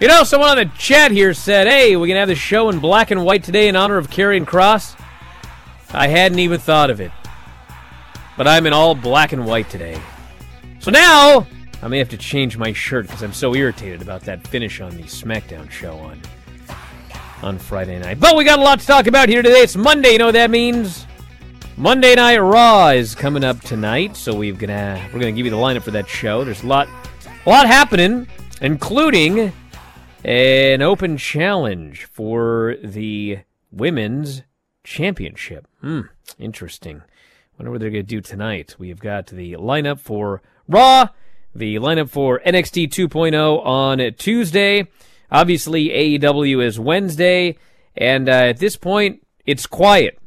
You know, someone on the chat here said, hey, we're going to have the show in black and white today in honor of Karrion Kross. I hadn't even thought of it. But I'm in all black and white today. So now, I may have to change my shirt because I'm so irritated about that finish on the SmackDown show on on Friday night. But we got a lot to talk about here today. It's Monday, you know what that means? Monday Night Raw is coming up tonight, so we're gonna we're gonna give you the lineup for that show. There's a lot a lot happening, including an open challenge for the women's championship. Hmm, interesting. Wonder what they're going to do tonight. We've got the lineup for Raw, the lineup for NXT 2.0 on Tuesday. Obviously, AEW is Wednesday, and uh, at this point, it's quiet.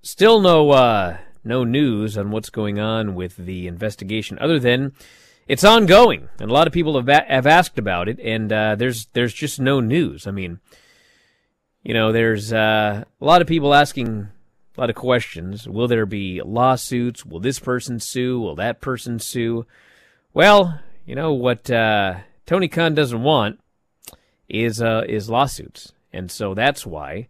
Still no uh, no news on what's going on with the investigation, other than it's ongoing, and a lot of people have a- have asked about it, and uh, there's there's just no news. I mean, you know, there's uh, a lot of people asking a lot of questions. Will there be lawsuits? Will this person sue? Will that person sue? Well, you know what uh, Tony Khan doesn't want is uh, is lawsuits, and so that's why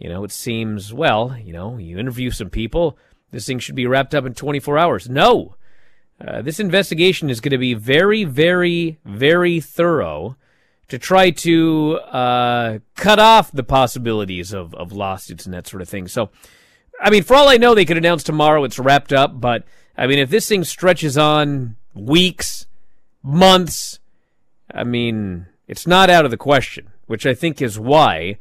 you know it seems well. You know, you interview some people. This thing should be wrapped up in 24 hours. No, uh, this investigation is going to be very, very, very thorough to try to uh, cut off the possibilities of, of lawsuits and that sort of thing. So, I mean, for all I know, they could announce tomorrow it's wrapped up. But I mean, if this thing stretches on weeks, months, I mean, it's not out of the question. Which I think is why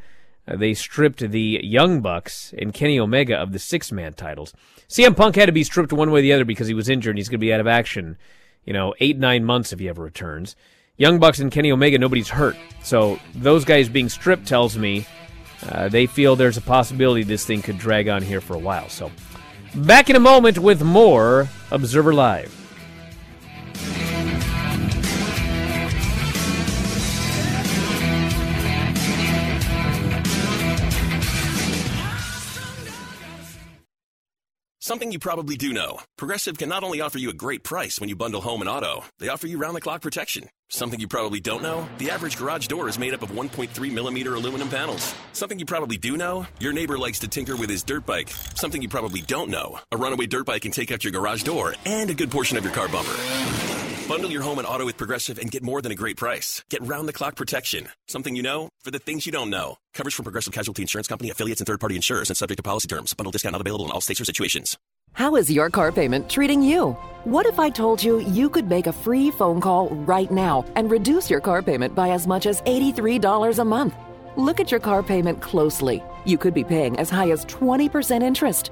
they stripped the Young Bucks and Kenny Omega of the six man titles. CM Punk had to be stripped one way or the other because he was injured and he's going to be out of action, you know, eight, nine months if he ever returns. Young Bucks and Kenny Omega, nobody's hurt. So those guys being stripped tells me uh, they feel there's a possibility this thing could drag on here for a while. So back in a moment with more Observer Live. Something you probably do know. Progressive can not only offer you a great price when you bundle home and auto, they offer you round the clock protection. Something you probably don't know? The average garage door is made up of 1.3 millimeter aluminum panels. Something you probably do know? Your neighbor likes to tinker with his dirt bike. Something you probably don't know? A runaway dirt bike can take out your garage door and a good portion of your car bumper. Bundle your home and auto with Progressive and get more than a great price. Get round the clock protection. Something you know for the things you don't know. Coverage from Progressive Casualty Insurance Company, affiliates, and third party insurers and subject to policy terms. Bundle discount not available in all states or situations. How is your car payment treating you? What if I told you you could make a free phone call right now and reduce your car payment by as much as $83 a month? Look at your car payment closely. You could be paying as high as 20% interest.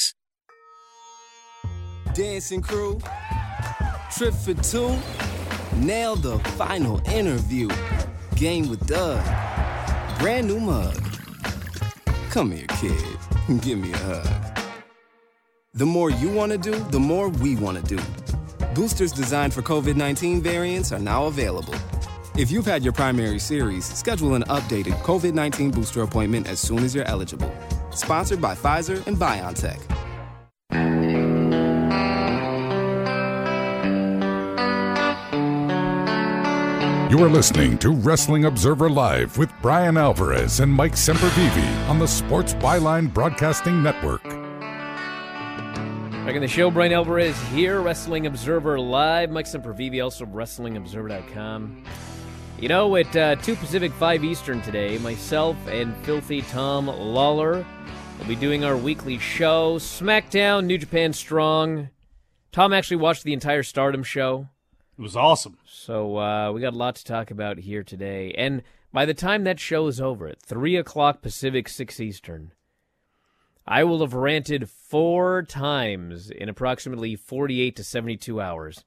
Dancing crew, trip for two, nail the final interview. Game with Doug, brand new mug. Come here, kid, give me a hug. The more you want to do, the more we want to do. Boosters designed for COVID 19 variants are now available. If you've had your primary series, schedule an updated COVID 19 booster appointment as soon as you're eligible. Sponsored by Pfizer and BioNTech. You are listening to Wrestling Observer Live with Bryan Alvarez and Mike Sempervive on the Sports Byline Broadcasting Network. Back in the show, Bryan Alvarez here, Wrestling Observer Live. Mike Sempervive, also WrestlingObserver.com. You know, at uh, 2 Pacific, 5 Eastern today, myself and Filthy Tom Lawler will be doing our weekly show, SmackDown, New Japan Strong. Tom actually watched the entire Stardom show. It was awesome. So uh, we got a lot to talk about here today. And by the time that show is over at 3 o'clock Pacific, 6 Eastern, I will have ranted four times in approximately 48 to 72 hours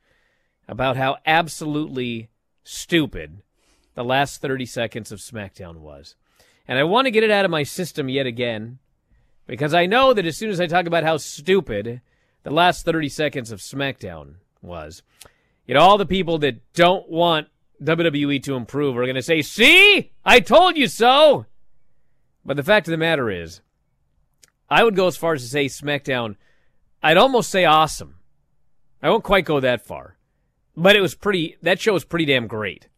about how absolutely stupid the last 30 seconds of SmackDown was. And I want to get it out of my system yet again because I know that as soon as I talk about how stupid the last 30 seconds of SmackDown was, you know, all the people that don't want WWE to improve are going to say, see, I told you so. But the fact of the matter is, I would go as far as to say SmackDown, I'd almost say awesome. I won't quite go that far. But it was pretty, that show was pretty damn great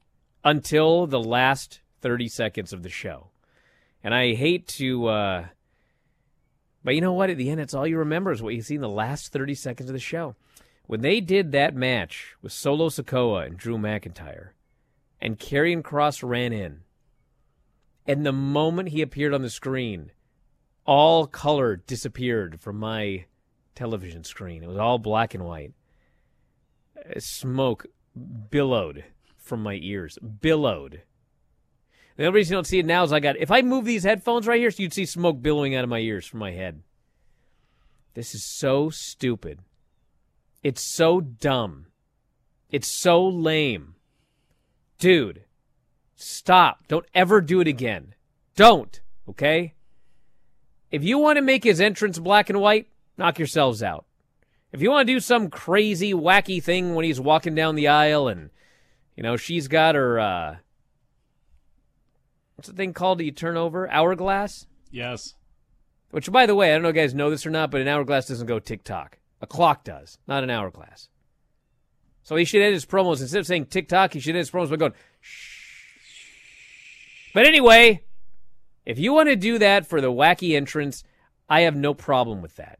until the last 30 seconds of the show. And I hate to, uh, but you know what? At the end, it's all you remember is what you see in the last 30 seconds of the show. When they did that match with Solo Sikoa and Drew McIntyre, and Karrion Kross ran in, and the moment he appeared on the screen, all color disappeared from my television screen. It was all black and white. Uh, smoke billowed from my ears. Billowed. The only reason you don't see it now is I got. If I move these headphones right here, so you'd see smoke billowing out of my ears from my head. This is so stupid. It's so dumb. It's so lame. Dude, stop. Don't ever do it again. Don't, okay? If you want to make his entrance black and white, knock yourselves out. If you want to do some crazy, wacky thing when he's walking down the aisle and, you know, she's got her, uh, what's the thing called that you turn over? Hourglass? Yes. Which, by the way, I don't know if you guys know this or not, but an hourglass doesn't go tick tock. A clock does, not an hourglass. So he should end his promos instead of saying tick tock. He should end his promos by going shh. But anyway, if you want to do that for the wacky entrance, I have no problem with that.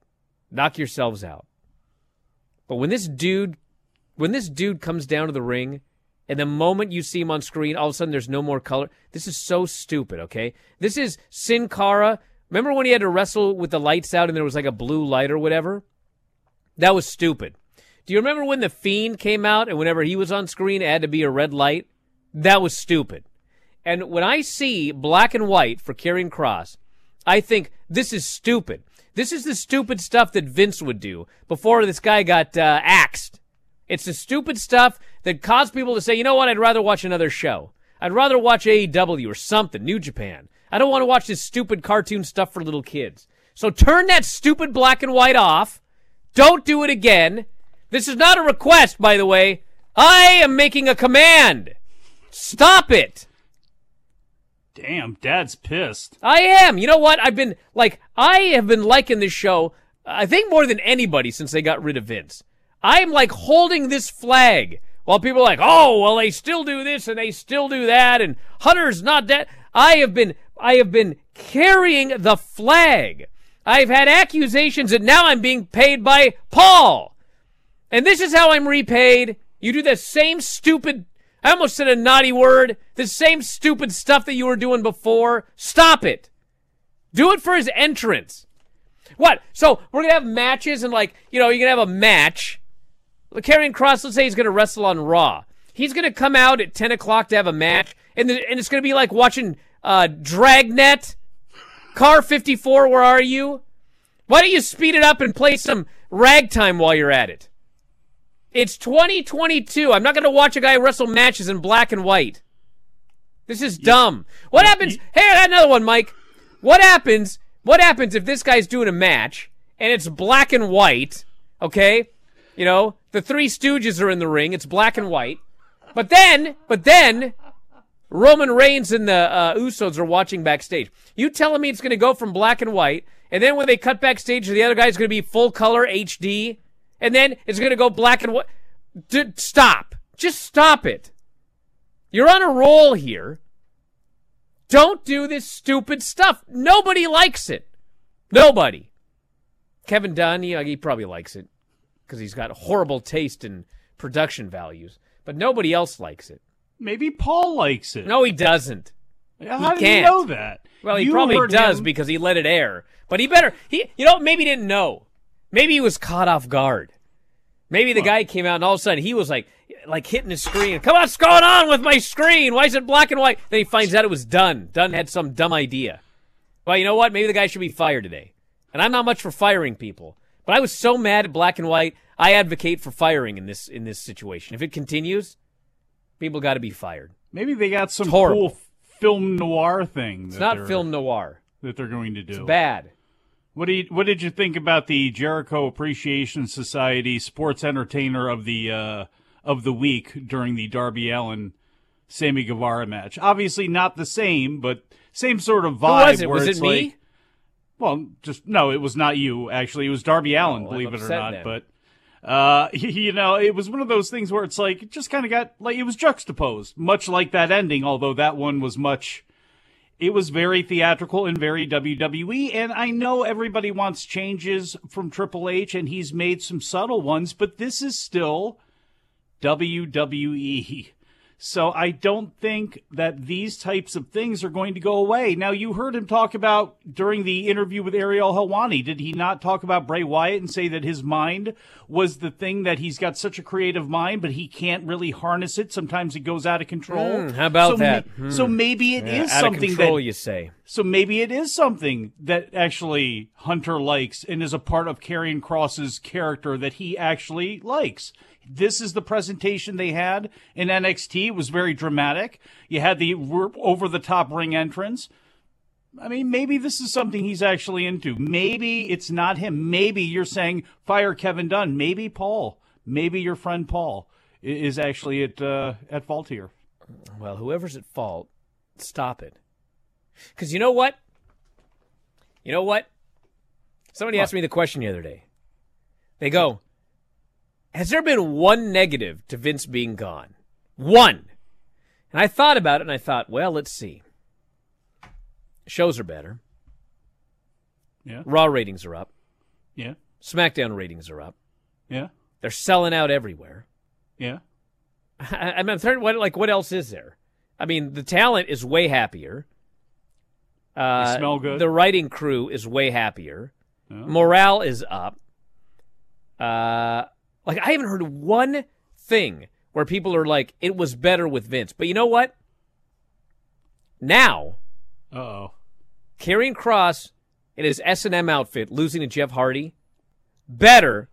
Knock yourselves out. But when this dude, when this dude comes down to the ring, and the moment you see him on screen, all of a sudden there's no more color. This is so stupid. Okay, this is Sin Cara. Remember when he had to wrestle with the lights out and there was like a blue light or whatever? That was stupid. Do you remember when the Fiend came out and whenever he was on screen, it had to be a red light? That was stupid. And when I see black and white for Karrion Kross, I think this is stupid. This is the stupid stuff that Vince would do before this guy got uh, axed. It's the stupid stuff that caused people to say, you know what, I'd rather watch another show. I'd rather watch AEW or something, New Japan. I don't want to watch this stupid cartoon stuff for little kids. So turn that stupid black and white off. Don't do it again. This is not a request, by the way. I am making a command. Stop it. Damn, Dad's pissed. I am. You know what? I've been like I have been liking this show. I think more than anybody since they got rid of Vince. I am like holding this flag while people are like, "Oh, well, they still do this and they still do that," and Hunter's not dead. I have been I have been carrying the flag. I've had accusations that now I'm being paid by Paul. And this is how I'm repaid. You do the same stupid I almost said a naughty word. The same stupid stuff that you were doing before. Stop it. Do it for his entrance. What? So we're gonna have matches and like, you know, you're gonna have a match. Karrion Kross, let's say he's gonna wrestle on Raw. He's gonna come out at 10 o'clock to have a match, and, the, and it's gonna be like watching uh, Dragnet, Car 54, where are you? Why don't you speed it up and play some ragtime while you're at it? It's 2022. I'm not going to watch a guy wrestle matches in black and white. This is dumb. What happens? Hey, another one, Mike. What happens? What happens if this guy's doing a match and it's black and white? Okay, you know the Three Stooges are in the ring. It's black and white. But then, but then, Roman Reigns and the uh, Usos are watching backstage. You telling me it's going to go from black and white, and then when they cut backstage, the other guy's going to be full color HD? and then it's going to go black and white. D- stop. Just stop it. You're on a roll here. Don't do this stupid stuff. Nobody likes it. Nobody. Kevin Dunn, he, he probably likes it because he's got horrible taste in production values, but nobody else likes it. Maybe Paul likes it. No, he doesn't. How he do can't. you know that? Well, he You probably does him- because he let it air. But he better he you know maybe he didn't know. Maybe he was caught off guard. Maybe the guy came out and all of a sudden he was like like hitting his screen. Come on, what's going on with my screen? Why is it black and white? Then he finds out it was Dunn. Dunn had some dumb idea. Well, you know what? Maybe the guy should be fired today. And I'm not much for firing people. But I was so mad at black and white. I advocate for firing in this in this situation. If it continues, people got to be fired. Maybe they got some cool film noir thing. It's not film noir. that they're going to do. It's bad. What do you, What did you think about the Jericho Appreciation Society Sports Entertainer of the uh, of the week during the Darby Allin Sammy Guevara match? Obviously not the same, but same sort of vibe. Who was it? where Was it's it me? like- well, just no, it was not you. Actually, it was Darby Allin. Oh, believe it or not, but. Uh, you know, it was one of those things where it's like, it just kind of got, like, it was juxtaposed, much like that ending, although that one was much, it was very theatrical and very WWE. And I know everybody wants changes from Triple H, and he's made some subtle ones, but this is still WWE. So I don't think that these types of things are going to go away. Now, you heard him talk about during the interview with Ariel Helwani. Did he not talk about Bray Wyatt and say that his mind was the thing that he's got such a creative mind, but he can't really harness it? Sometimes it goes out of control. Hmm, how about So that? ma- Hmm. So maybe it is Yeah, of something control, that you say. so maybe it is something that actually Hunter likes and is a part of Karrion Kross's character that he actually likes. This is the presentation they had in NXT. It was very dramatic. You had the over the top ring entrance. I mean, maybe this is something he's actually into. Maybe it's not him. Maybe you're saying fire Kevin Dunn. Maybe Paul. Maybe your friend Paul is actually at uh, at fault here. Well, whoever's at fault, stop it. Because you know what? You know what? Somebody asked me the question the other day. They go, Has there been one negative to Vince being gone? One. And I thought about it and I thought, well, let's see. Shows are better. Yeah. Raw ratings are up. Yeah. SmackDown ratings are up. Yeah. They're selling out everywhere. Yeah. I, I'm I'm. What like what else is there? I mean, the talent is way happier. Uh, They smell good. The writing crew is way happier. Morale is up. Uh, Like I haven't heard one thing where people are like, it was better with Vince. But you know what? Now, Uh oh. Karrion Kross in his S and M outfit losing to Jeff Hardy, better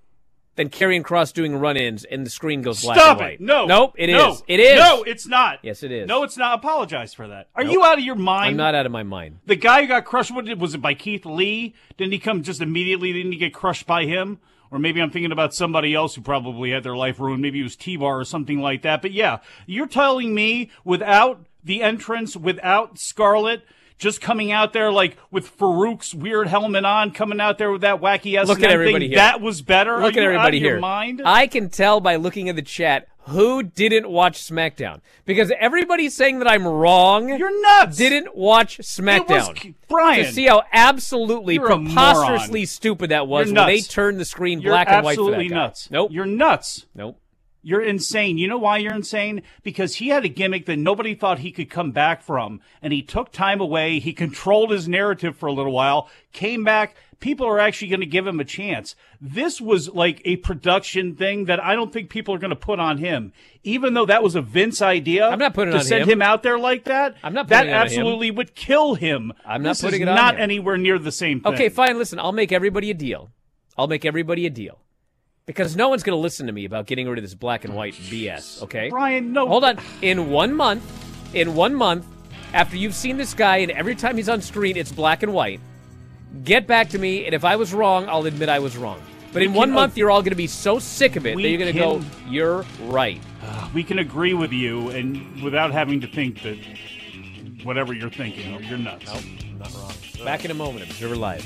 than Karrion Kross doing run-ins and the screen goes black Stop and white. it! No, nope, it is. no, It is. No, it's not. Yes, it is. No, it's not. Apologize for that. Are Nope. you out of your mind? I'm not out of my mind. The guy who got crushed, what did, was it by Keith Lee? Didn't he come just immediately? Didn't he get crushed by him? Or maybe I'm thinking about somebody else who probably had their life ruined. Maybe it was T-Bar or something like that. But yeah, you're telling me without the entrance, without Scarlett, just coming out there like with Farouk's weird helmet on, coming out there with that wacky S Look at everybody thing, here. that was better? Look Are at everybody here. Your mind? I can tell by looking at the chat who didn't watch SmackDown because everybody's saying that I'm wrong. You're nuts. Didn't watch SmackDown. It was- Bryan. to see how absolutely preposterously moron. stupid that was You're when they turned the screen You're black and white absolutely guy. nuts. Nope. You're nuts. Nope. You're insane. You know why you're insane? Because he had a gimmick that nobody thought he could come back from, and he took time away. He controlled his narrative for a little while, came back. People are actually going to give him a chance. This was like a production thing that I don't think people are going to put on him, even though that was a Vince idea. I'm not putting to it on send him. him out there like that. I'm not That putting it on him. absolutely would kill him. I'm not This putting is it on not him. anywhere near the same thing. Okay, fine. Listen, I'll make everybody a deal. I'll make everybody a deal. Because no one's going to listen to me about getting rid of this black and white BS, okay? Bryan, no. Hold on. In one month, in one month, after you've seen this guy and every time he's on screen it's black and white, get back to me, and if I was wrong, I'll admit I was wrong. But We in one month, you're all going to be so sick of it that you're going to go, you're right. we can agree with you and without having to think that whatever you're thinking, you're nuts. Nope, not wrong. Back in a moment, Observer Live.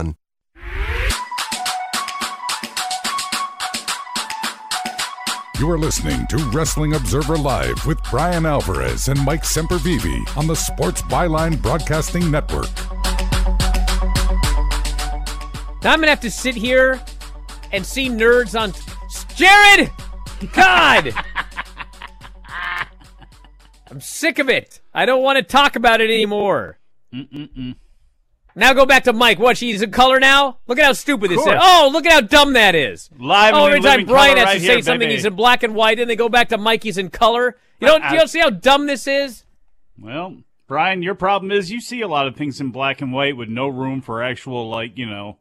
You are listening to Wrestling Observer Live with Bryan Alvarez and Mike Sempervive on the Sports Byline Broadcasting Network. Now I'm gonna have to sit here and see nerds on Jared. God, I'm sick of it. I don't want to talk about it anymore. Mm-mm-mm. Now go back to Mike. What? She's in color now. Look at how stupid this is. Oh, look at how dumb that is. Live oh, every time Bryan has right to say here, something, baby. he's in black and white, and they go back to Mike. He's in color. You don't. you don't see how dumb this is. Well, Bryan, your problem is you see a lot of things in black and white with no room for actual, like, you know,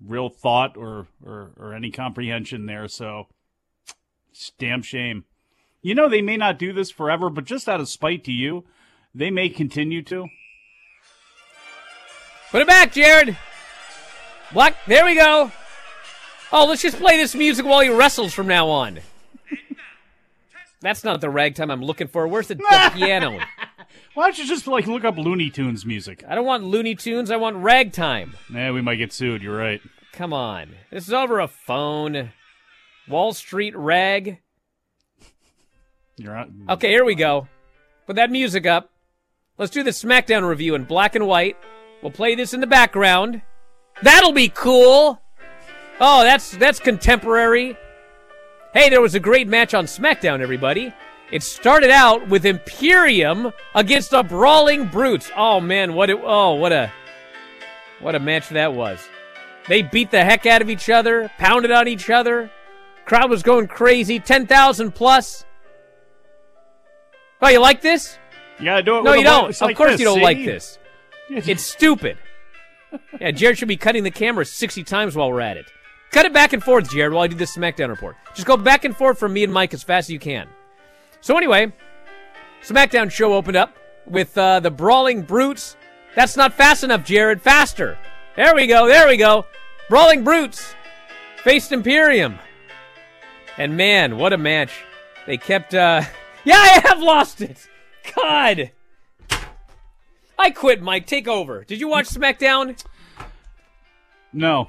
real thought or, or, or any comprehension there. So, it's damn shame. You know, they may not do this forever, but just out of spite to you, they may continue to. Put it back, Jared. What? There we go. Oh, let's just play this music while he wrestles from now on. That's not the ragtime I'm looking for. Where's the, the piano? Why don't you just, like, look up Looney Tunes music? I don't want Looney Tunes. I want ragtime. Yeah, we might get sued. You're right. Come on. This is over a phone. Wall Street rag. You're on. Okay, here we go. Put that music up. Let's do the SmackDown review in black and white. We'll play this in the background. That'll be cool. Oh, that's that's contemporary. Hey, there was a great match on SmackDown, everybody. It started out with Imperium against the Brawling Brutes. Oh man, what it oh what a what a match that was. They beat the heck out of each other, pounded on each other. Crowd was going crazy, 10,000 plus. Oh, you like this? You gotta do it No, you don't. Of like course this, you don't see? like this. It's stupid. Yeah, Jared should be cutting the camera 60 times while we're at it. Cut it back and forth, Jared, while I do this SmackDown report. Just go back and forth from me and Mike as fast as you can. So anyway, SmackDown show opened up with uh, the Brawling Brutes. That's not fast enough, Jared. Faster. There we go. There we go. Brawling Brutes faced Imperium. And man, what a match. They kept, uh, yeah, I have lost it. God. I quit, Mike. Take over. Did you watch SmackDown? No.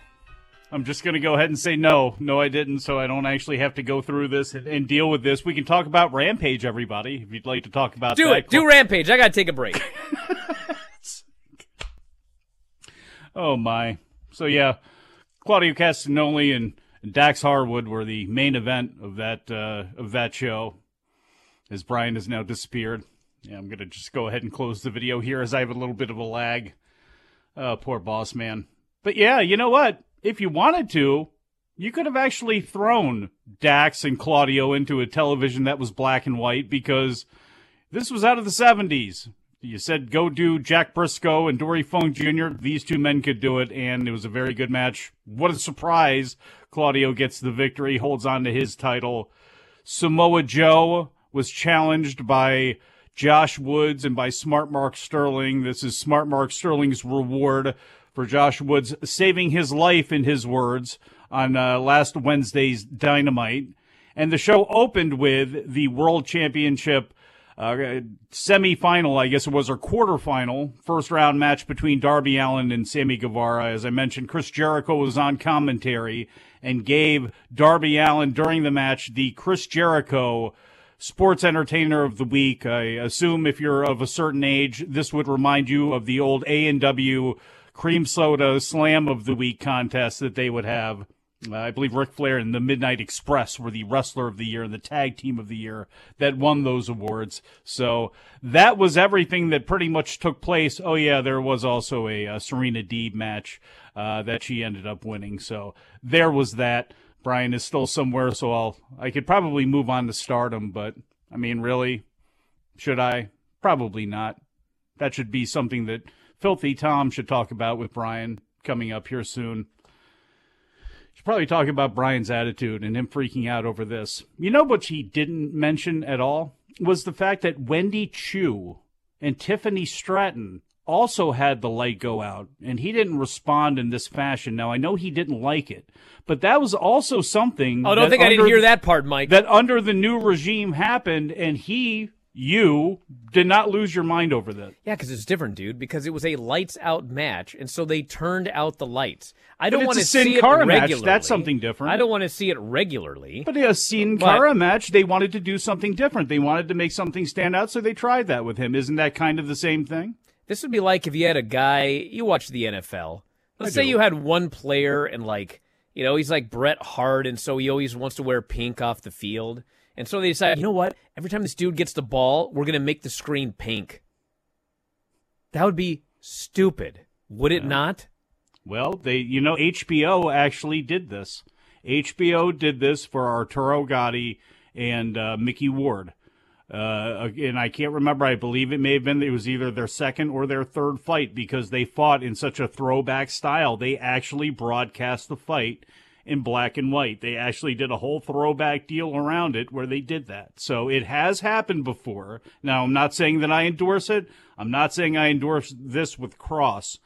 I'm just going to go ahead and say no. No, I didn't, so I don't actually have to go through this and, and deal with this. We can talk about Rampage, everybody, if you'd like to talk about Do that. it. Do Rampage. I got to take a break. Oh, my. So, yeah, Claudio Castagnoli and Dax Harwood were the main event of that, uh, of that show, as Bryan has now disappeared. Yeah, I'm going to just go ahead and close the video here as I have a little bit of a lag. Oh, poor boss man. But yeah, you know what? If you wanted to, you could have actually thrown Dax and Claudio into a television that was black and white because this was out of the 70s. You said go do Jack Brisco and Dory Funk Jr. These two men could do it, and it was a very good match. What a surprise. Claudio gets the victory, holds on to his title. Samoa Joe was challenged by Josh Woods and by Smart Mark Sterling. This is Smart Mark Sterling's reward for Josh Woods saving his life, in his words, on uh, last Wednesday's Dynamite. And the show opened with the World Championship uh, semi-final, I guess it was, or quarterfinal, first round match between Darby Allin and Sammy Guevara. As I mentioned, Chris Jericho was on commentary and gave Darby Allin during the match the Chris Jericho Sports Entertainer of the Week. I assume if you're of a certain age, this would remind you of the old A&W Cream Soda Slam of the Week contest that they would have. Uh, I believe Ric Flair and the Midnight Express were the Wrestler of the Year and the Tag Team of the Year that won those awards. So that was everything that pretty much took place. Oh yeah, there was also a, uh Serena Deeb match uh, that she ended up winning. So there was that. Bryan is still somewhere, so I'll I could probably move on to Stardom, but I mean, really, should I? Probably not. That should be something that Filthy Tom should talk about with Bryan coming up here soon. Should probably talk about Bryan's attitude and him freaking out over this. You know what he didn't mention at all was the fact that Wendy Choo and Tiffany Stratton also had the light go out, and he didn't respond in this fashion. Now I know he didn't like it, but that was also something. Oh, don't that think I didn't hear that part, Mike. That under the new regime happened, and he, you, did not lose your mind over that. Yeah, because it's different, dude. Because it was a lights out match, and so they turned out the lights. I don't want to see it Cara match. regularly. That's something different. I don't want to see it regularly. But a Sin But- Cara match, they wanted to do something different. They wanted to make something stand out, so they tried that with him. Isn't that kind of the same thing? This would be like if you had a guy you watch the NFL. Let's say you had one player and like you know he's like Bret Hart, and so he always wants to wear pink off the field, and so they decide, you know what? Every time this dude gets the ball, we're gonna make the screen pink. That would be stupid, would it not? Well, they, you know, HBO actually did this. HBO did this for Arturo Gatti and uh, Mickey Ward. Uh, and I can't remember. I believe it may have been it was either their second or their third fight because they fought in such a throwback style. They actually broadcast the fight in black and white. They actually did a whole throwback deal around it where they did that. So it has happened before. Now, I'm not saying that I endorse it. I'm not saying I endorse this with Kross.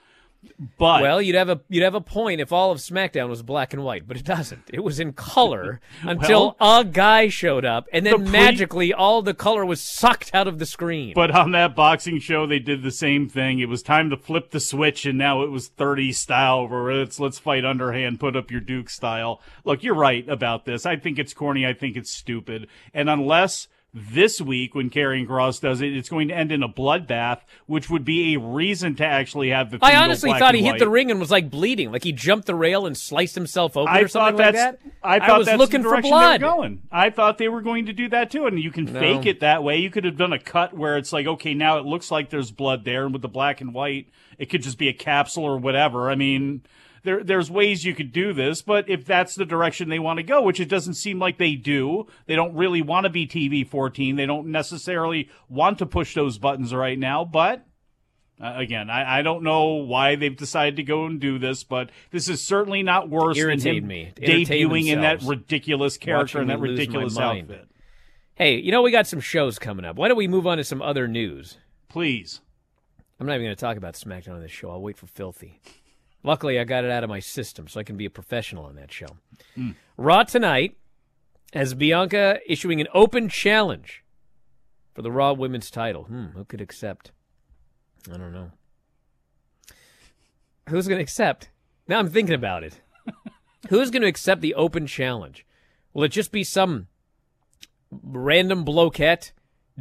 But well, you'd have a you'd have a point if all of SmackDown was black and white, but it doesn't. It was in color until a guy showed up, and then The pre- magically all the color was sucked out of the screen. But on that boxing show, they did the same thing. It was time to flip the switch, and now it was 30 style, where it's let's fight underhand, put up your Duke style. Look, you're right about this. I think it's corny. I think it's stupid. And unless this week, when Karrion Kross does it, it's going to end in a bloodbath, which would be a reason to actually have the. I honestly thought he hit the ring and was like bleeding, like he jumped the rail and sliced himself open I or something like that. I thought was that's looking the for blood. they were going. I thought they were going to do that too, and you can No. fake it that way. You could have done a cut where it's like, okay, now it looks like there's blood there, and with the black and white, it could just be a capsule or whatever. I mean, there there's ways you could do this, but if that's the direction they want to go, which it doesn't seem like they do, they don't really want to be TV 14. They don't necessarily want to push those buttons right now, but. Uh, again, I, I don't know why they've decided to go and do this, but this is certainly not worse Irritated than him me. To entertain debuting in that ridiculous character and that me lose my ridiculous outfit. Hey, you know we got some shows coming up. Why don't we move on to some other news? Please. I'm not even going to talk about SmackDown on this show. I'll wait for Filthy. Luckily, I got it out of my system, so I can be a professional on that show. Hmm. Raw tonight has Bianca issuing an open challenge for the Raw Women's title. Hmm, who could accept? I don't know. Who's going to accept? Now I'm thinking about it. Who's going to accept the open challenge? Will it just be some random bloquette?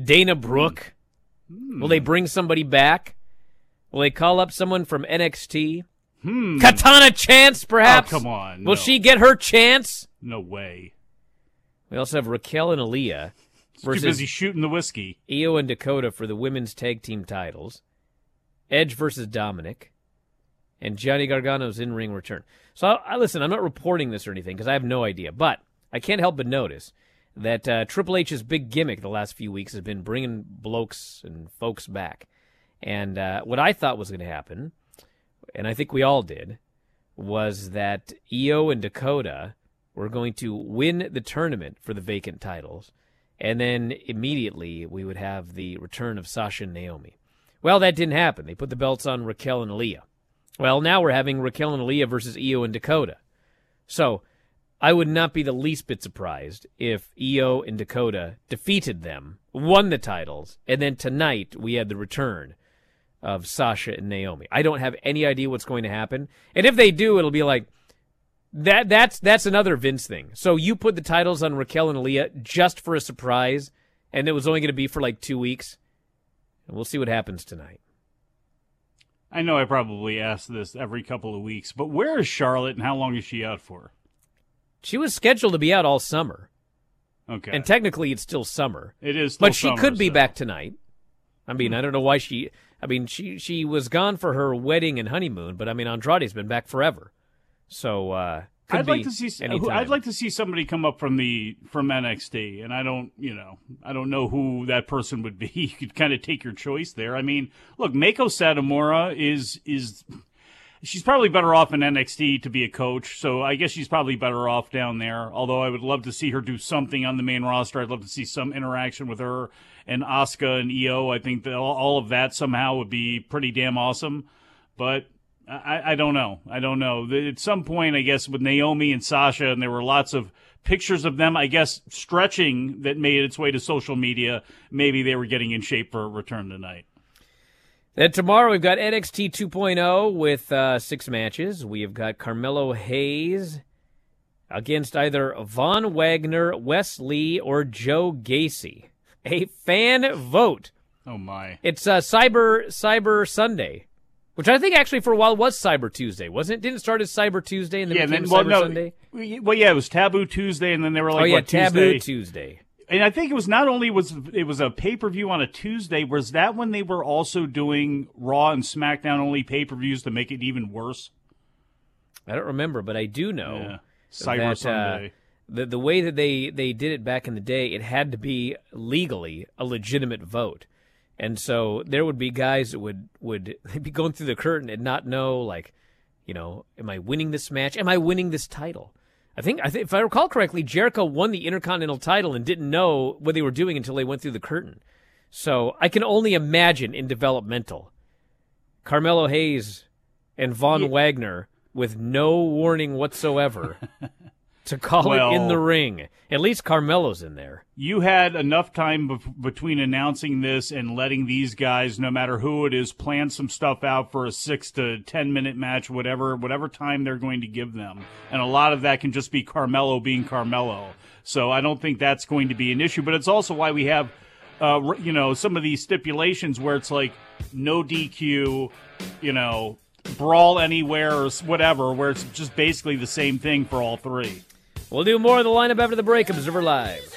Dana Brooke? Will they bring somebody back? Will they call up someone from NXT? Hmm. Katana Chance, perhaps? Oh, come on, Will no. she get her chance? No way. We also have Raquel and Aliyah Too versus busy shooting the whiskey. Io and Dakota for the women's tag team titles. Edge versus Dominic. And Johnny Gargano's in ring return. So, I, I- listen, I'm not reporting this or anything because I have no idea. But I can't help but notice that uh, Triple H's big gimmick the last few weeks has been bringing blokes and folks back. And uh, what I thought was going to happen, and I think we all did, was that Io and Dakota were going to win the tournament for the vacant titles, and then immediately we would have the return of Sasha and Naomi. Well, that didn't happen. They put the belts on Raquel and Aliyah. Well, now we're having Raquel and Aliyah versus Io and Dakota. So I would not be the least bit surprised if Io and Dakota defeated them, won the titles, and then tonight we had the return of Sasha and Naomi. I don't have any idea what's going to happen. And if they do, it'll be like that that's that's another Vince thing. So you put the titles on Raquel and Aliyah just for a surprise, and it was only going to be for like two weeks. And we'll see what happens tonight. I know I probably ask this every couple of weeks, but where is Charlotte and how long is she out for? She was scheduled to be out all summer. Okay. And technically it's still summer. It is still But she summer, could be so- back tonight. I mean, I don't know why she I mean, she she was gone for her wedding and honeymoon, but I mean Andrade's been back forever. So uh could I'd like be to see. anytime. I'd like to see somebody come up from the from NXT, and I don't, you know, I don't know who that person would be. You could kind of take your choice there. I mean, look, Meiko Satomura is is she's probably better off in NXT to be a coach. So I guess she's probably better off down there. Although I would love to see her do something on the main roster. I'd love to see some interaction with her and Asuka and Io. I think that all of that somehow would be pretty damn awesome. But I, I don't know. I don't know. At some point, I guess with Naomi and Sasha, and there were lots of pictures of them, I guess, stretching that made its way to social media. Maybe they were getting in shape for a return tonight. Then tomorrow we've got NXT 2.0 with uh, six matches. We have got Carmelo Hayes against either Von Wagner, Wes Lee, or Joe Gacy. A fan vote. Oh my! It's uh, Cyber Cyber Sunday, which I think actually for a while was Cyber Tuesday, wasn't it? Didn't it start as Cyber Tuesday and then yeah, became then, well, Cyber no, Sunday. Well, yeah, it was Taboo Tuesday, and then they were like, oh yeah, what, Taboo Tuesday? Tuesday. And I think it was not only was it was a pay per view on a Tuesday. Was that when they were also doing Raw and SmackDown only pay per views to make it even worse? I don't remember, but I do know Yeah. Cyber that, uh, Sunday. The the way that they they did it back in the day, it had to be legally a legitimate vote, and so there would be guys that would would be going through the curtain and not know like, you know, am I winning this match? Am I winning this title? I think I think if I recall correctly, Jericho won the Intercontinental title and didn't know what they were doing until they went through the curtain. So I can only imagine in developmental, Carmelo Hayes and Von Wagner with no warning whatsoever to call it in the ring. At least Carmelo's in there. You had enough time bef- between announcing this and letting these guys, no matter who it is, plan some stuff out for a six to ten minute match, whatever whatever time they're going to give them. And a lot of that can just be Carmelo being Carmelo. So I don't think that's going to be an issue. But it's also why we have, uh, you know, some of these stipulations where it's like no DQ, you know, brawl anywhere or whatever, where it's just basically the same thing for all three. We'll do more of the lineup after the break. Observer Live.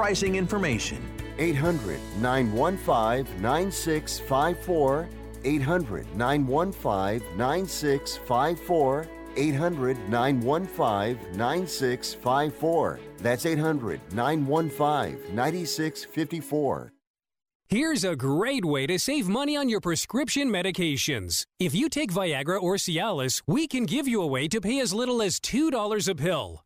information. 800 915 9654. 800 915 9654. 800 915 9654. That's 800 915 9654. Here's a great way to save money on your prescription medications. If you take Viagra or Cialis, we can give you a way to pay as little as $2 a pill.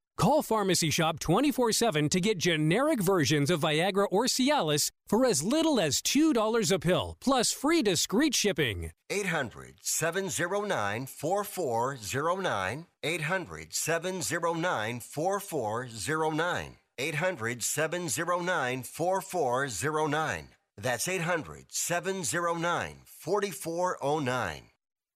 Call Pharmacy Shop 24 7 to get generic versions of Viagra or Cialis for as little as $2 a pill, plus free discreet shipping. 800 709 4409. 800 709 4409. 800 709 4409. That's 800 709 4409.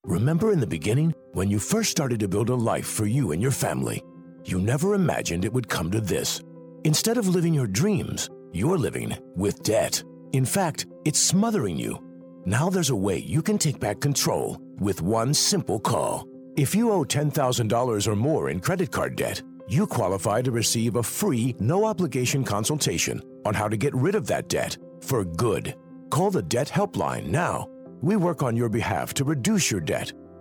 Remember in the beginning, when you first started to build a life for you and your family, you never imagined it would come to this. Instead of living your dreams, you're living with debt. In fact, it's smothering you. Now there's a way you can take back control with one simple call. If you owe $10,000 or more in credit card debt, you qualify to receive a free, no obligation consultation on how to get rid of that debt for good. Call the Debt Helpline now. We work on your behalf to reduce your debt.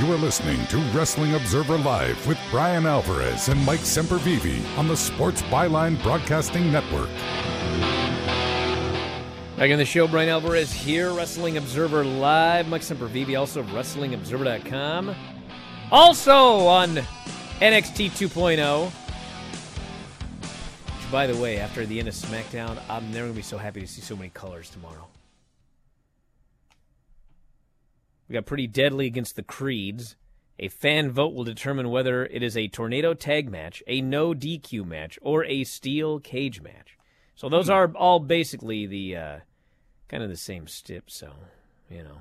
You are listening to Wrestling Observer Live with Bryan Alvarez and Mike Sempervive on the Sports Byline Broadcasting Network. Back in the show, Bryan Alvarez here, Wrestling Observer Live. Mike Sempervive, also of WrestlingObserver.com. Also on NXT 2.0. Which, by the way, after the end of SmackDown, I'm never going to be so happy to see so many colors tomorrow. We got Pretty Deadly against the Creeds. A fan vote will determine whether it is a tornado tag match, a no DQ match, or a steel cage match. So those are all basically the uh, kind of the same stip. So you know,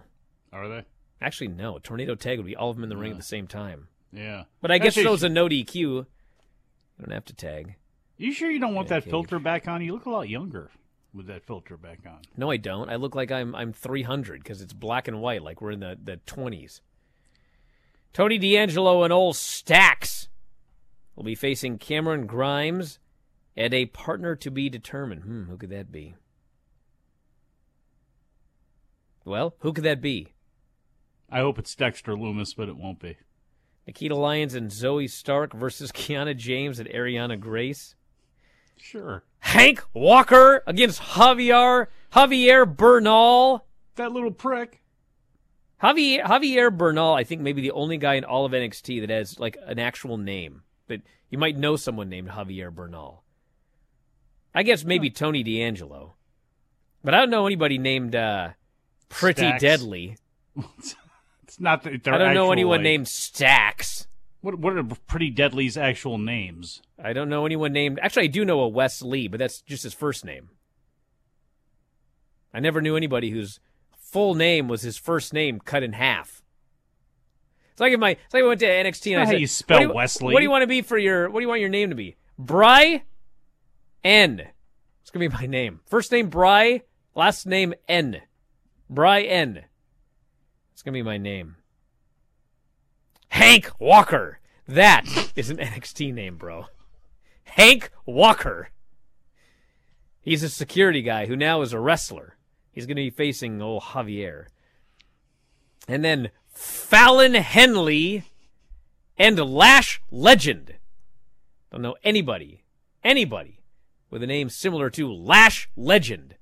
Are they? actually no, tornado tag would be all of them in the ring at the same time. Yeah. But I guess those a no DQ. You don't have to tag. You sure you don't want Yeah, that filter back on? You look a lot younger with that filter back on. No, I don't. I look like I'm I'm 300 because it's black and white, like we're in the the 20s. Tony D'Angelo and old Stacks will be facing Cameron Grimes and a partner to be determined. Hmm, who could that be? Well, who could that be? I hope it's Dexter Lumis, but it won't be. Nikita Lyons and Zoey Stark versus Kiana James and Arianna Grace. Sure. Hank Walker against Javier Javier Bernal. That little prick. Javier Javier Bernal, I think maybe the only guy in all of NXT that has like an actual name. But you might know someone named Javier Bernal. I guess maybe Tony D'Angelo. But I don't know anybody named uh, Pretty Stacks. Deadly. It's not that I don't know anyone like- named Stacks. What what are Pretty Deadly's actual names? I don't know anyone named. Actually, I do know a Wes Lee, but that's just his first name. I never knew anybody whose full name was his first name cut in half. It's like if my it's like I went to NXT and I how said, you spell what you, Wesley. What do you want to be for your? What do you want your name to be? Bry N. It's gonna be my name. First name Bry, last name N. Bry N. It's gonna be my name. Hank Walker. That is an NXT name, bro. Hank Walker. He's a security guy who now is a wrestler. He's going to be facing old Javier. And then Fallon Henley and Lash Legend. Don't know anybody, anybody with a name similar to Lash Legend.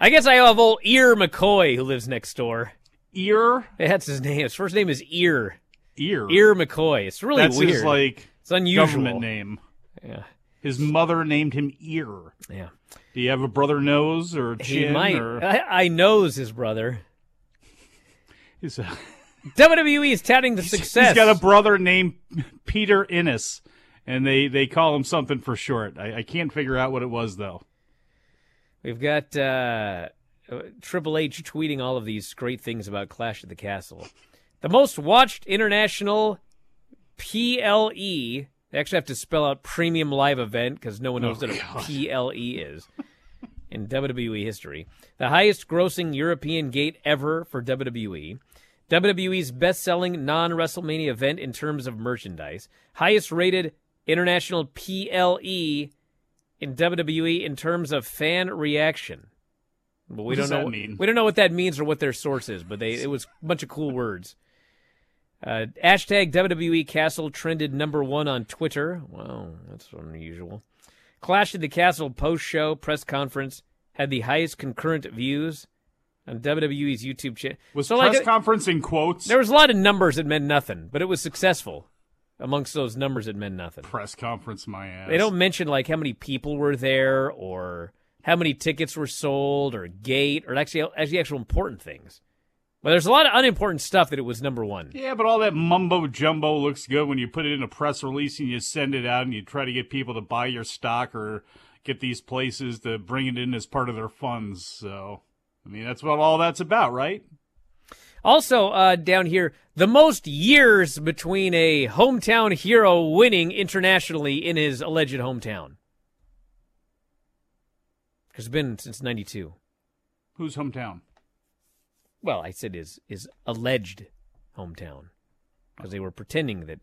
I guess I have old Ear McCoy who lives next door. Ear? That's his name. His first name is Ear. Ear. Ear McCoy. It's really That's weird. his like it's unusual. government name. Yeah. His mother named him Ear. Yeah. Do you have a brother nose or chin? He might. or I, I knows his brother. He's a- WWE is touting the success. He's got a brother named Peter Innes, and they, they call him something for short. I, I can't figure out what it was though. We've got uh, uh, Triple H tweeting all of these great things about Clash of the Castle. The most watched international PLE. They actually have to spell out premium live event because no one knows Oh, what a PLE is in WWE history. The highest grossing European gate ever for WWE. WWE's best selling non WrestleMania event in terms of merchandise. Highest rated international PLE in WWE in terms of fan reaction. But we What don't know. that mean? We don't know what that means or what their source is, but they it was a bunch of cool words. Uh, hashtag WWE Castle trended number one on Twitter. Wow, that's unusual. Clash at the Castle post show press conference had the highest concurrent views on WWE's YouTube channel. Was so press like, conference in quotes? there was a lot of numbers that meant nothing, but it was successful. Amongst those numbers that meant nothing. Press conference, my ass. They don't mention like how many people were there or how many tickets were sold or gate or actually actually actual important things. But there's a lot of unimportant stuff that it was number one. Yeah, but all that mumbo jumbo looks good when you put it in a press release and you send it out and you try to get people to buy your stock or get these places to bring it in as part of their funds. So, I mean, that's what all that's about, right? Also, uh, down here, the most years between a hometown hero winning internationally in his alleged hometown. Because it's been since 92. Whose hometown? Well, I said his, his alleged hometown. Because they were pretending that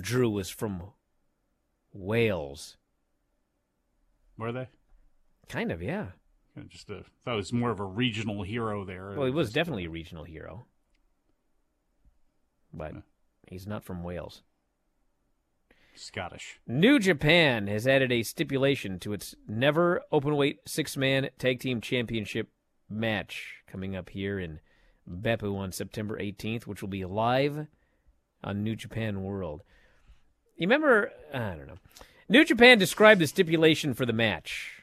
Drew was from Wales. Were they? Kind of, yeah. Just uh, thought it was more of a regional hero there. Well, he was definitely a regional hero. But he's not from Wales. Scottish. New Japan has added a stipulation to its never openweight six man tag team championship match coming up here in Beppu on September 18th, which will be live on New Japan World. You remember? I don't know. New Japan described the stipulation for the match.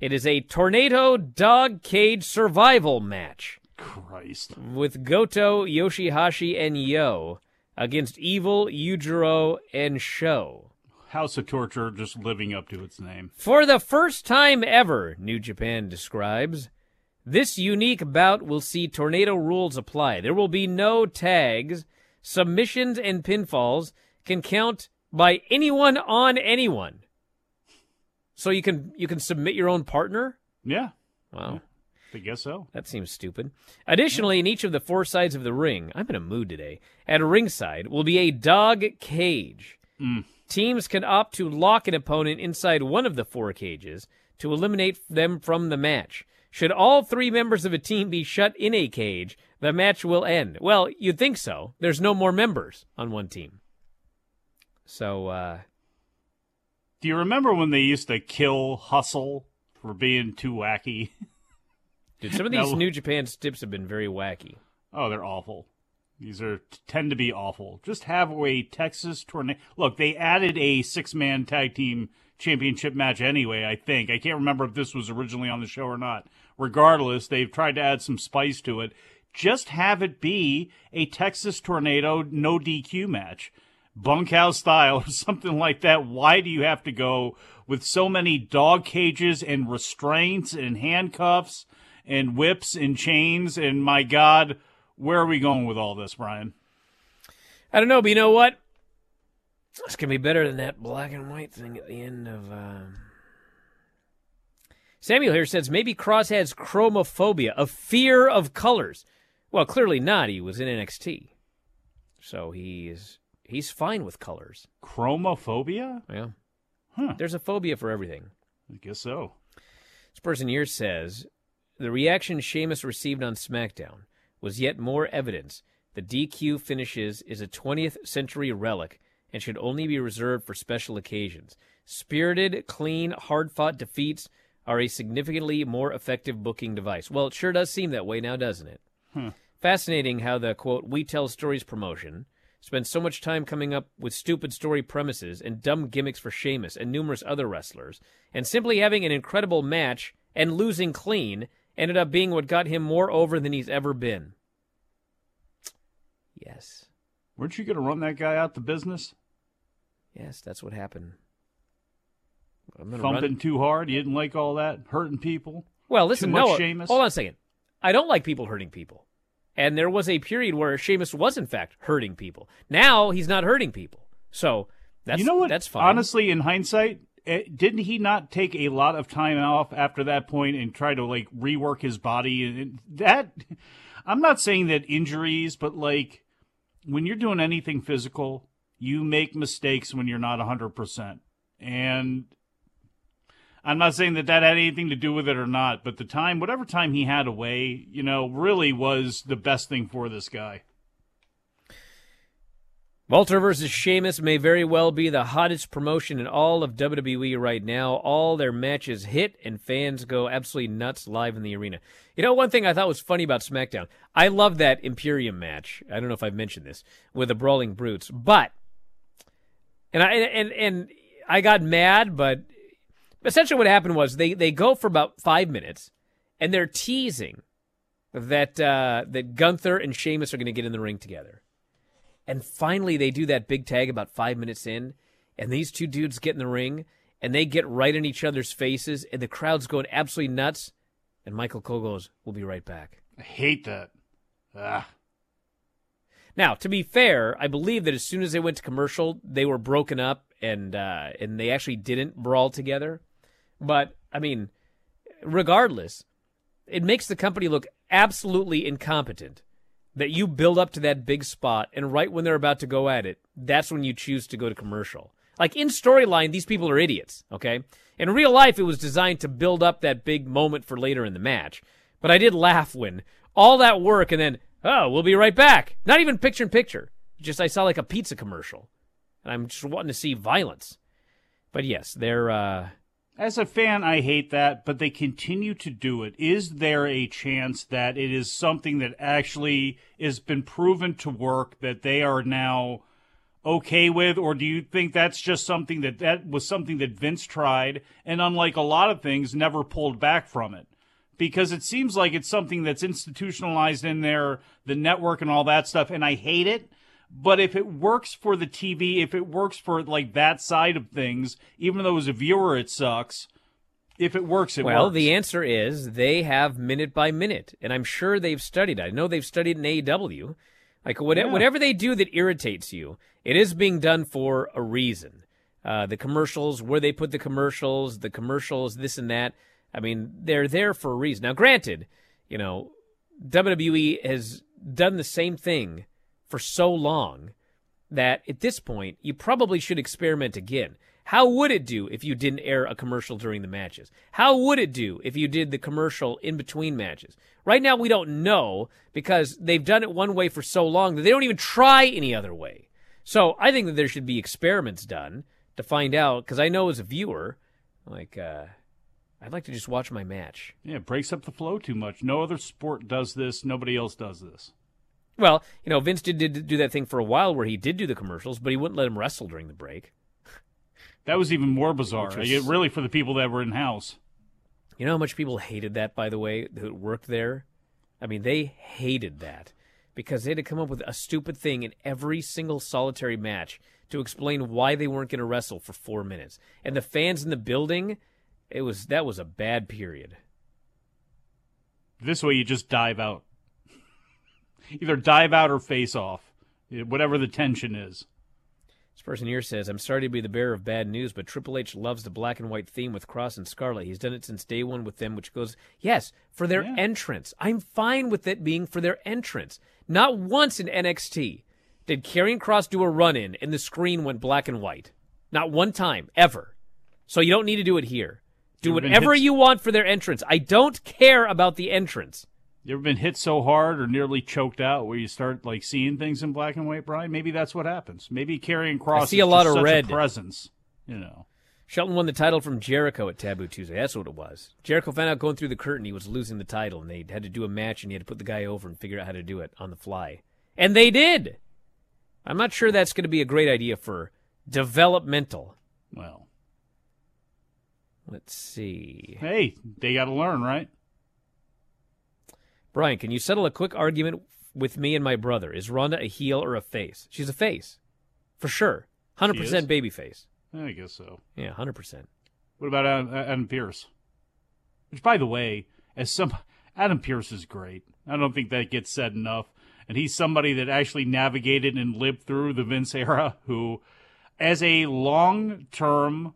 It is a tornado dog cage survival match. Christ. With Goto, YOSHI-HASHI, and Yo against Evil, Yujiro, and SHO. House of Torture just living up to its name. For the first time ever, New Japan describes, this unique bout will see tornado rules apply. There will be no tags. Submissions and pinfalls can count by anyone on anyone. So you can you can submit your own partner? Yeah. Wow. I guess so. That seems stupid. Additionally, in each of the four sides of the ring, I'm in a mood today. At ringside will be a dog cage. Mm. Teams can opt to lock an opponent inside one of the four cages to eliminate them from the match. Should all three members of a team be shut in a cage, the match will end. Well, you'd think so. There's no more members on one team. So, uh, Do you remember when they used to kill Hustle for being too wacky? dude, some of these No. New Japan stips have been very wacky. Oh, they're awful. These are tend to be awful. Just have a Texas tornado. Look, they added a six-man tag team championship match anyway. I think I can't remember if this was originally on the show or not. Regardless, they've tried to add some spice to it. Just have it be a Texas tornado no DQ match, bunkhouse style or something like that. Why do you have to go with so many dog cages and restraints and handcuffs and whips and chains? And my God, where are we going with all this, Bryan? I don't know, but you know what? This can be better than that black and white thing at the end of. Um... Samuel here says maybe Kross has chromophobia, a fear of colors. Well, clearly not. He was in NXT, so he's he's fine with colors. Chromophobia? Yeah. Huh. There's a phobia for everything. I guess so. This person here says the reaction Sheamus received on SmackDown was yet more evidence the DQ finishes is a 20th century relic and should only be reserved for special occasions. Spirited, clean, hard fought defeats are a significantly more effective booking device. Well, it sure does seem that way now, doesn't it? Hmm. Fascinating how the quote, we tell stories promotion spends so much time coming up with stupid story premises and dumb gimmicks for Sheamus and numerous other wrestlers, and simply having an incredible match and losing clean ended up being what got him more over than he's ever been. Yes. Weren't you going to run that guy out the business? Yes, that's what happened. I'm gonna Thumping run- too hard? You didn't like all that? Hurting people? Well, listen, no, Sheamus? hold on a second. I don't like people hurting people. And there was a period where Sheamus was, in fact, hurting people. Now he's not hurting people. So that's you know what? That's fine. Honestly, in hindsight, Eh, didn't he not take a lot of time off after that point and try to like rework his body? And that, I'm not saying that injuries, but like when you're doing anything physical, you make mistakes when you're not 100%. And I'm not saying that that had anything to do with it or not, but the time, whatever time he had away, you know, really was the best thing for this guy. Walter versus Sheamus may very well be the hottest promotion in all of WWE right now. All their matches hit, and fans go absolutely nuts live in the arena. You know, one thing I thought was funny about SmackDown, I love that Imperium match. I don't know if I've mentioned this with the Brawling Brutes, but and I and and I got mad, but essentially what happened was they they go for about five minutes, and they're teasing that uh, that Gunther and Sheamus are going to get in the ring together. And finally, they do that big tag about five minutes in, and these two dudes get in the ring, and they get right in each other's faces, and the crowd's going absolutely nuts. And Michael Cole goes, "We'll be right back." I hate that. Ah. Now, to be fair, I believe that as soon as they went to commercial, they were broken up and uh, and they actually didn't brawl together. But I mean, regardless, it makes the company look absolutely incompetent that you build up to that big spot and right when they're about to go at it, that's when you choose to go to commercial. Like in storyline, these people are idiots, okay? In real life, it was designed to build up that big moment for later in the match. But I did laugh when all that work and then, oh, we'll be right back. Not even picture in picture. Just I saw like a pizza commercial. And I'm just wanting to see violence. But yes, they're uh As a fan, I hate that, but they continue to do it. Is there a chance that it is something that actually has been proven to work that they are now okay with, or do you think that's just something that that was something that Vince tried, and unlike a lot of things, never pulled back from it? Because it seems like it's something that's institutionalized in there, the network and all that stuff, and I hate it. But if it works for the TV, if it works for like that side of things, even though as a viewer it sucks, if it works, it well, works. Well, the answer is they have minute by minute, and I'm sure they've studied. I know they've studied in AEW. Like what, Yeah. whatever they do that irritates you, it is being done for a reason. Uh, the commercials, where they put the commercials, the commercials, this and that. I mean, they're there for a reason. Now, granted, you know, WWE has done the same thing for so long that at this point, you probably should experiment again. How would it do if you didn't air a commercial during the matches? How would it do if you did the commercial in between matches? Right now, we don't know because they've done it one way for so long that they don't even try any other way. So I think that there should be experiments done to find out because I know as a viewer, like, uh, I'd like to just watch my match. yeah, it breaks up the flow too much. No other sport does this. Nobody else does this. Well, you know, Vince did, did do that thing for a while where he did do the commercials, but he wouldn't let him wrestle during the break. That was even more bizarre. Was- Like, really, for the people that were in house. You know how much people hated that, by the way, who worked there? I mean, they hated that because they had to come up with a stupid thing in every single solitary match to explain why they weren't going to wrestle for four minutes. And the fans in the building, it was that was a bad period. This way, you just dive out. Either dive out or face off, whatever the tension is. This person here says, I'm sorry to be the bearer of bad news, but Triple H loves the black and white theme with Kross and Scarlett. He's done it since day one with them, which goes, yes, for their entrance. I'm fine with it being for their entrance. Not once in NXT did Karrion Kross do a run in and the screen went black and white. Not one time, ever. So you don't need to do it here. Do whatever you want for their entrance. I don't care about the entrance. You ever been hit so hard or nearly choked out where you start like seeing things in black and white, Bryan? Maybe that's what happens. Maybe Karrion Kross. I see is a lot of red. presence. You know. Shelton won the title from Jericho at Taboo Tuesday. That's what it was. Jericho found out going through the curtain he was losing the title, and they had to do a match, and he had to put the guy over and figure out how to do it on the fly. And they did. I'm not sure that's going to be a great idea for developmental. Well, let's see. Hey, they got to learn, right? Bryan, can you settle a quick argument with me and my brother? Is Ronda a heel or a face? She's a face, for sure. Hundred percent baby face. I guess so. Yeah, hundred percent. What about Adam, uh, Adam Pearce? Which, by the way, as some Adam Pearce is great. I don't think that gets said enough. And he's somebody that actually navigated and lived through the Vince era. Who, as a long-term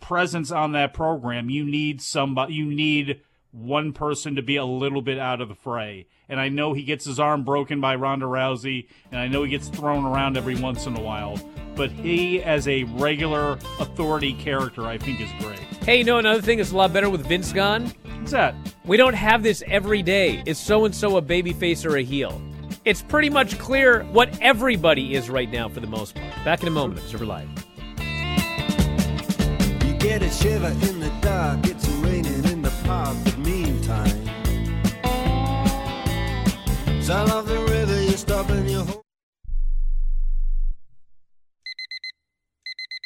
presence on that program, you need somebody. You need one person to be a little bit out of the fray. And I know he gets his arm broken by Ronda Rousey, and I know he gets thrown around every once in a while. But he, as a regular authority character, I think is great. Hey, you know another thing that's a lot better with Vince gone? What's that? We don't have this every day. Is so and so a babyface or a heel? It's pretty much clear what everybody is right now for the most part. Back in a moment, Observer Live. You get a shiver in the dark, it's raining the but meantime. Sound of the river, you stop and you hold.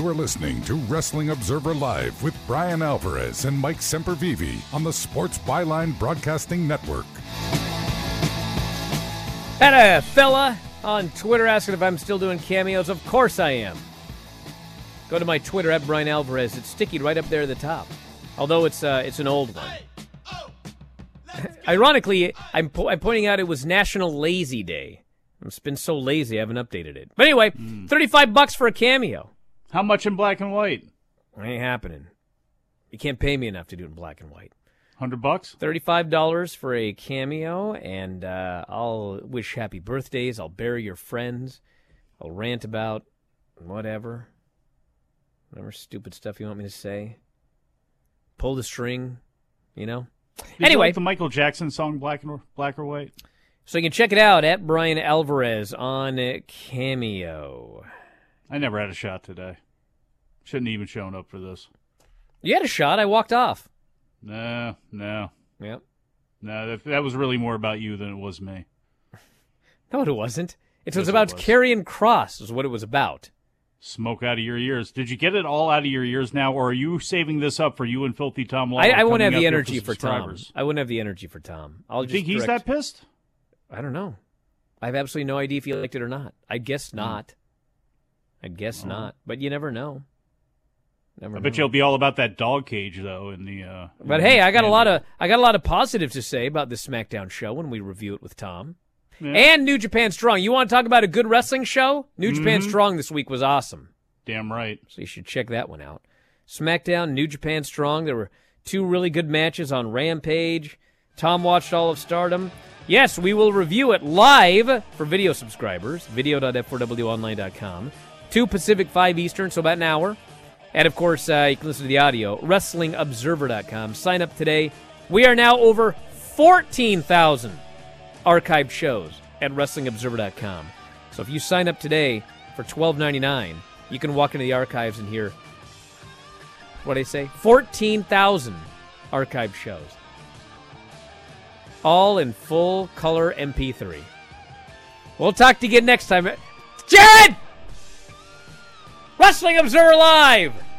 You are listening to Wrestling Observer Live with Bryan Alvarez and Mike Sempervive on the Sports Byline Broadcasting Network. Had a fella on Twitter asking if I'm still doing cameos. Of course I am. Go to my Twitter at Bryan Alvarez. It's sticky right up there at the top. Although it's uh, it's an old one. Ironically, I'm, po- I'm pointing out it was National Lazy Day. I've been so lazy I haven't updated it. But anyway, 35 bucks for a cameo. How much in black and white? It Ain't happening. You can't pay me enough to do it in black and white. Hundred bucks. Thirty-five dollars for a cameo, and uh, I'll wish happy birthdays. I'll bury your friends. I'll rant about whatever, whatever stupid stuff you want me to say. Pull the string, you know. Did you anyway, like the Michael Jackson song "Black and Black or White." so you can check it out at Bryan Alvarez on Cameo. I never had a shot today. Shouldn't even shown up for this. You had a shot. I walked off. No, no. Yep. No, that, that was really more about you than it was me. No, it wasn't. It Yes, was it about was. Karrion Kross. Is what it was about. Smoke out of your ears. Did you get it all out of your ears now, or are you saving this up for you and Filthy Tom? I, I wouldn't coming have up the here energy for Tom. subscribers? I wouldn't have the energy for Tom. I'll You just think he's direct- that pissed? I don't know. I have absolutely no idea if he liked it or not. I Hmm. guess not. I guess not. But you never know. Never I bet know. you'll be all about that dog cage though in the. Uh, But in hey, the I got a lot of I got a lot of positive to say about this SmackDown show when we review it with Tom. Yeah. And New Japan Strong. You want to talk about a good wrestling show? New Japan Mhm. Strong this week was awesome. Damn right. So you should check that one out. SmackDown, New Japan Strong. There were two really good matches on Rampage. Tom watched all of Stardom. Yes, we will review it live for video subscribers, video.f4wonline.com. 2 Pacific, 5 Eastern, so about an hour. And of course, uh, you can listen to the audio, WrestlingObserver.com. Sign up today. We are now over 14,000 archived shows at WrestlingObserver.com. So if you sign up today for $12.99, you can walk into the archives and hear what I say 14,000 archived shows. All in full color MP3. We'll talk to you again next time. Jared! Wrestling Observer Live!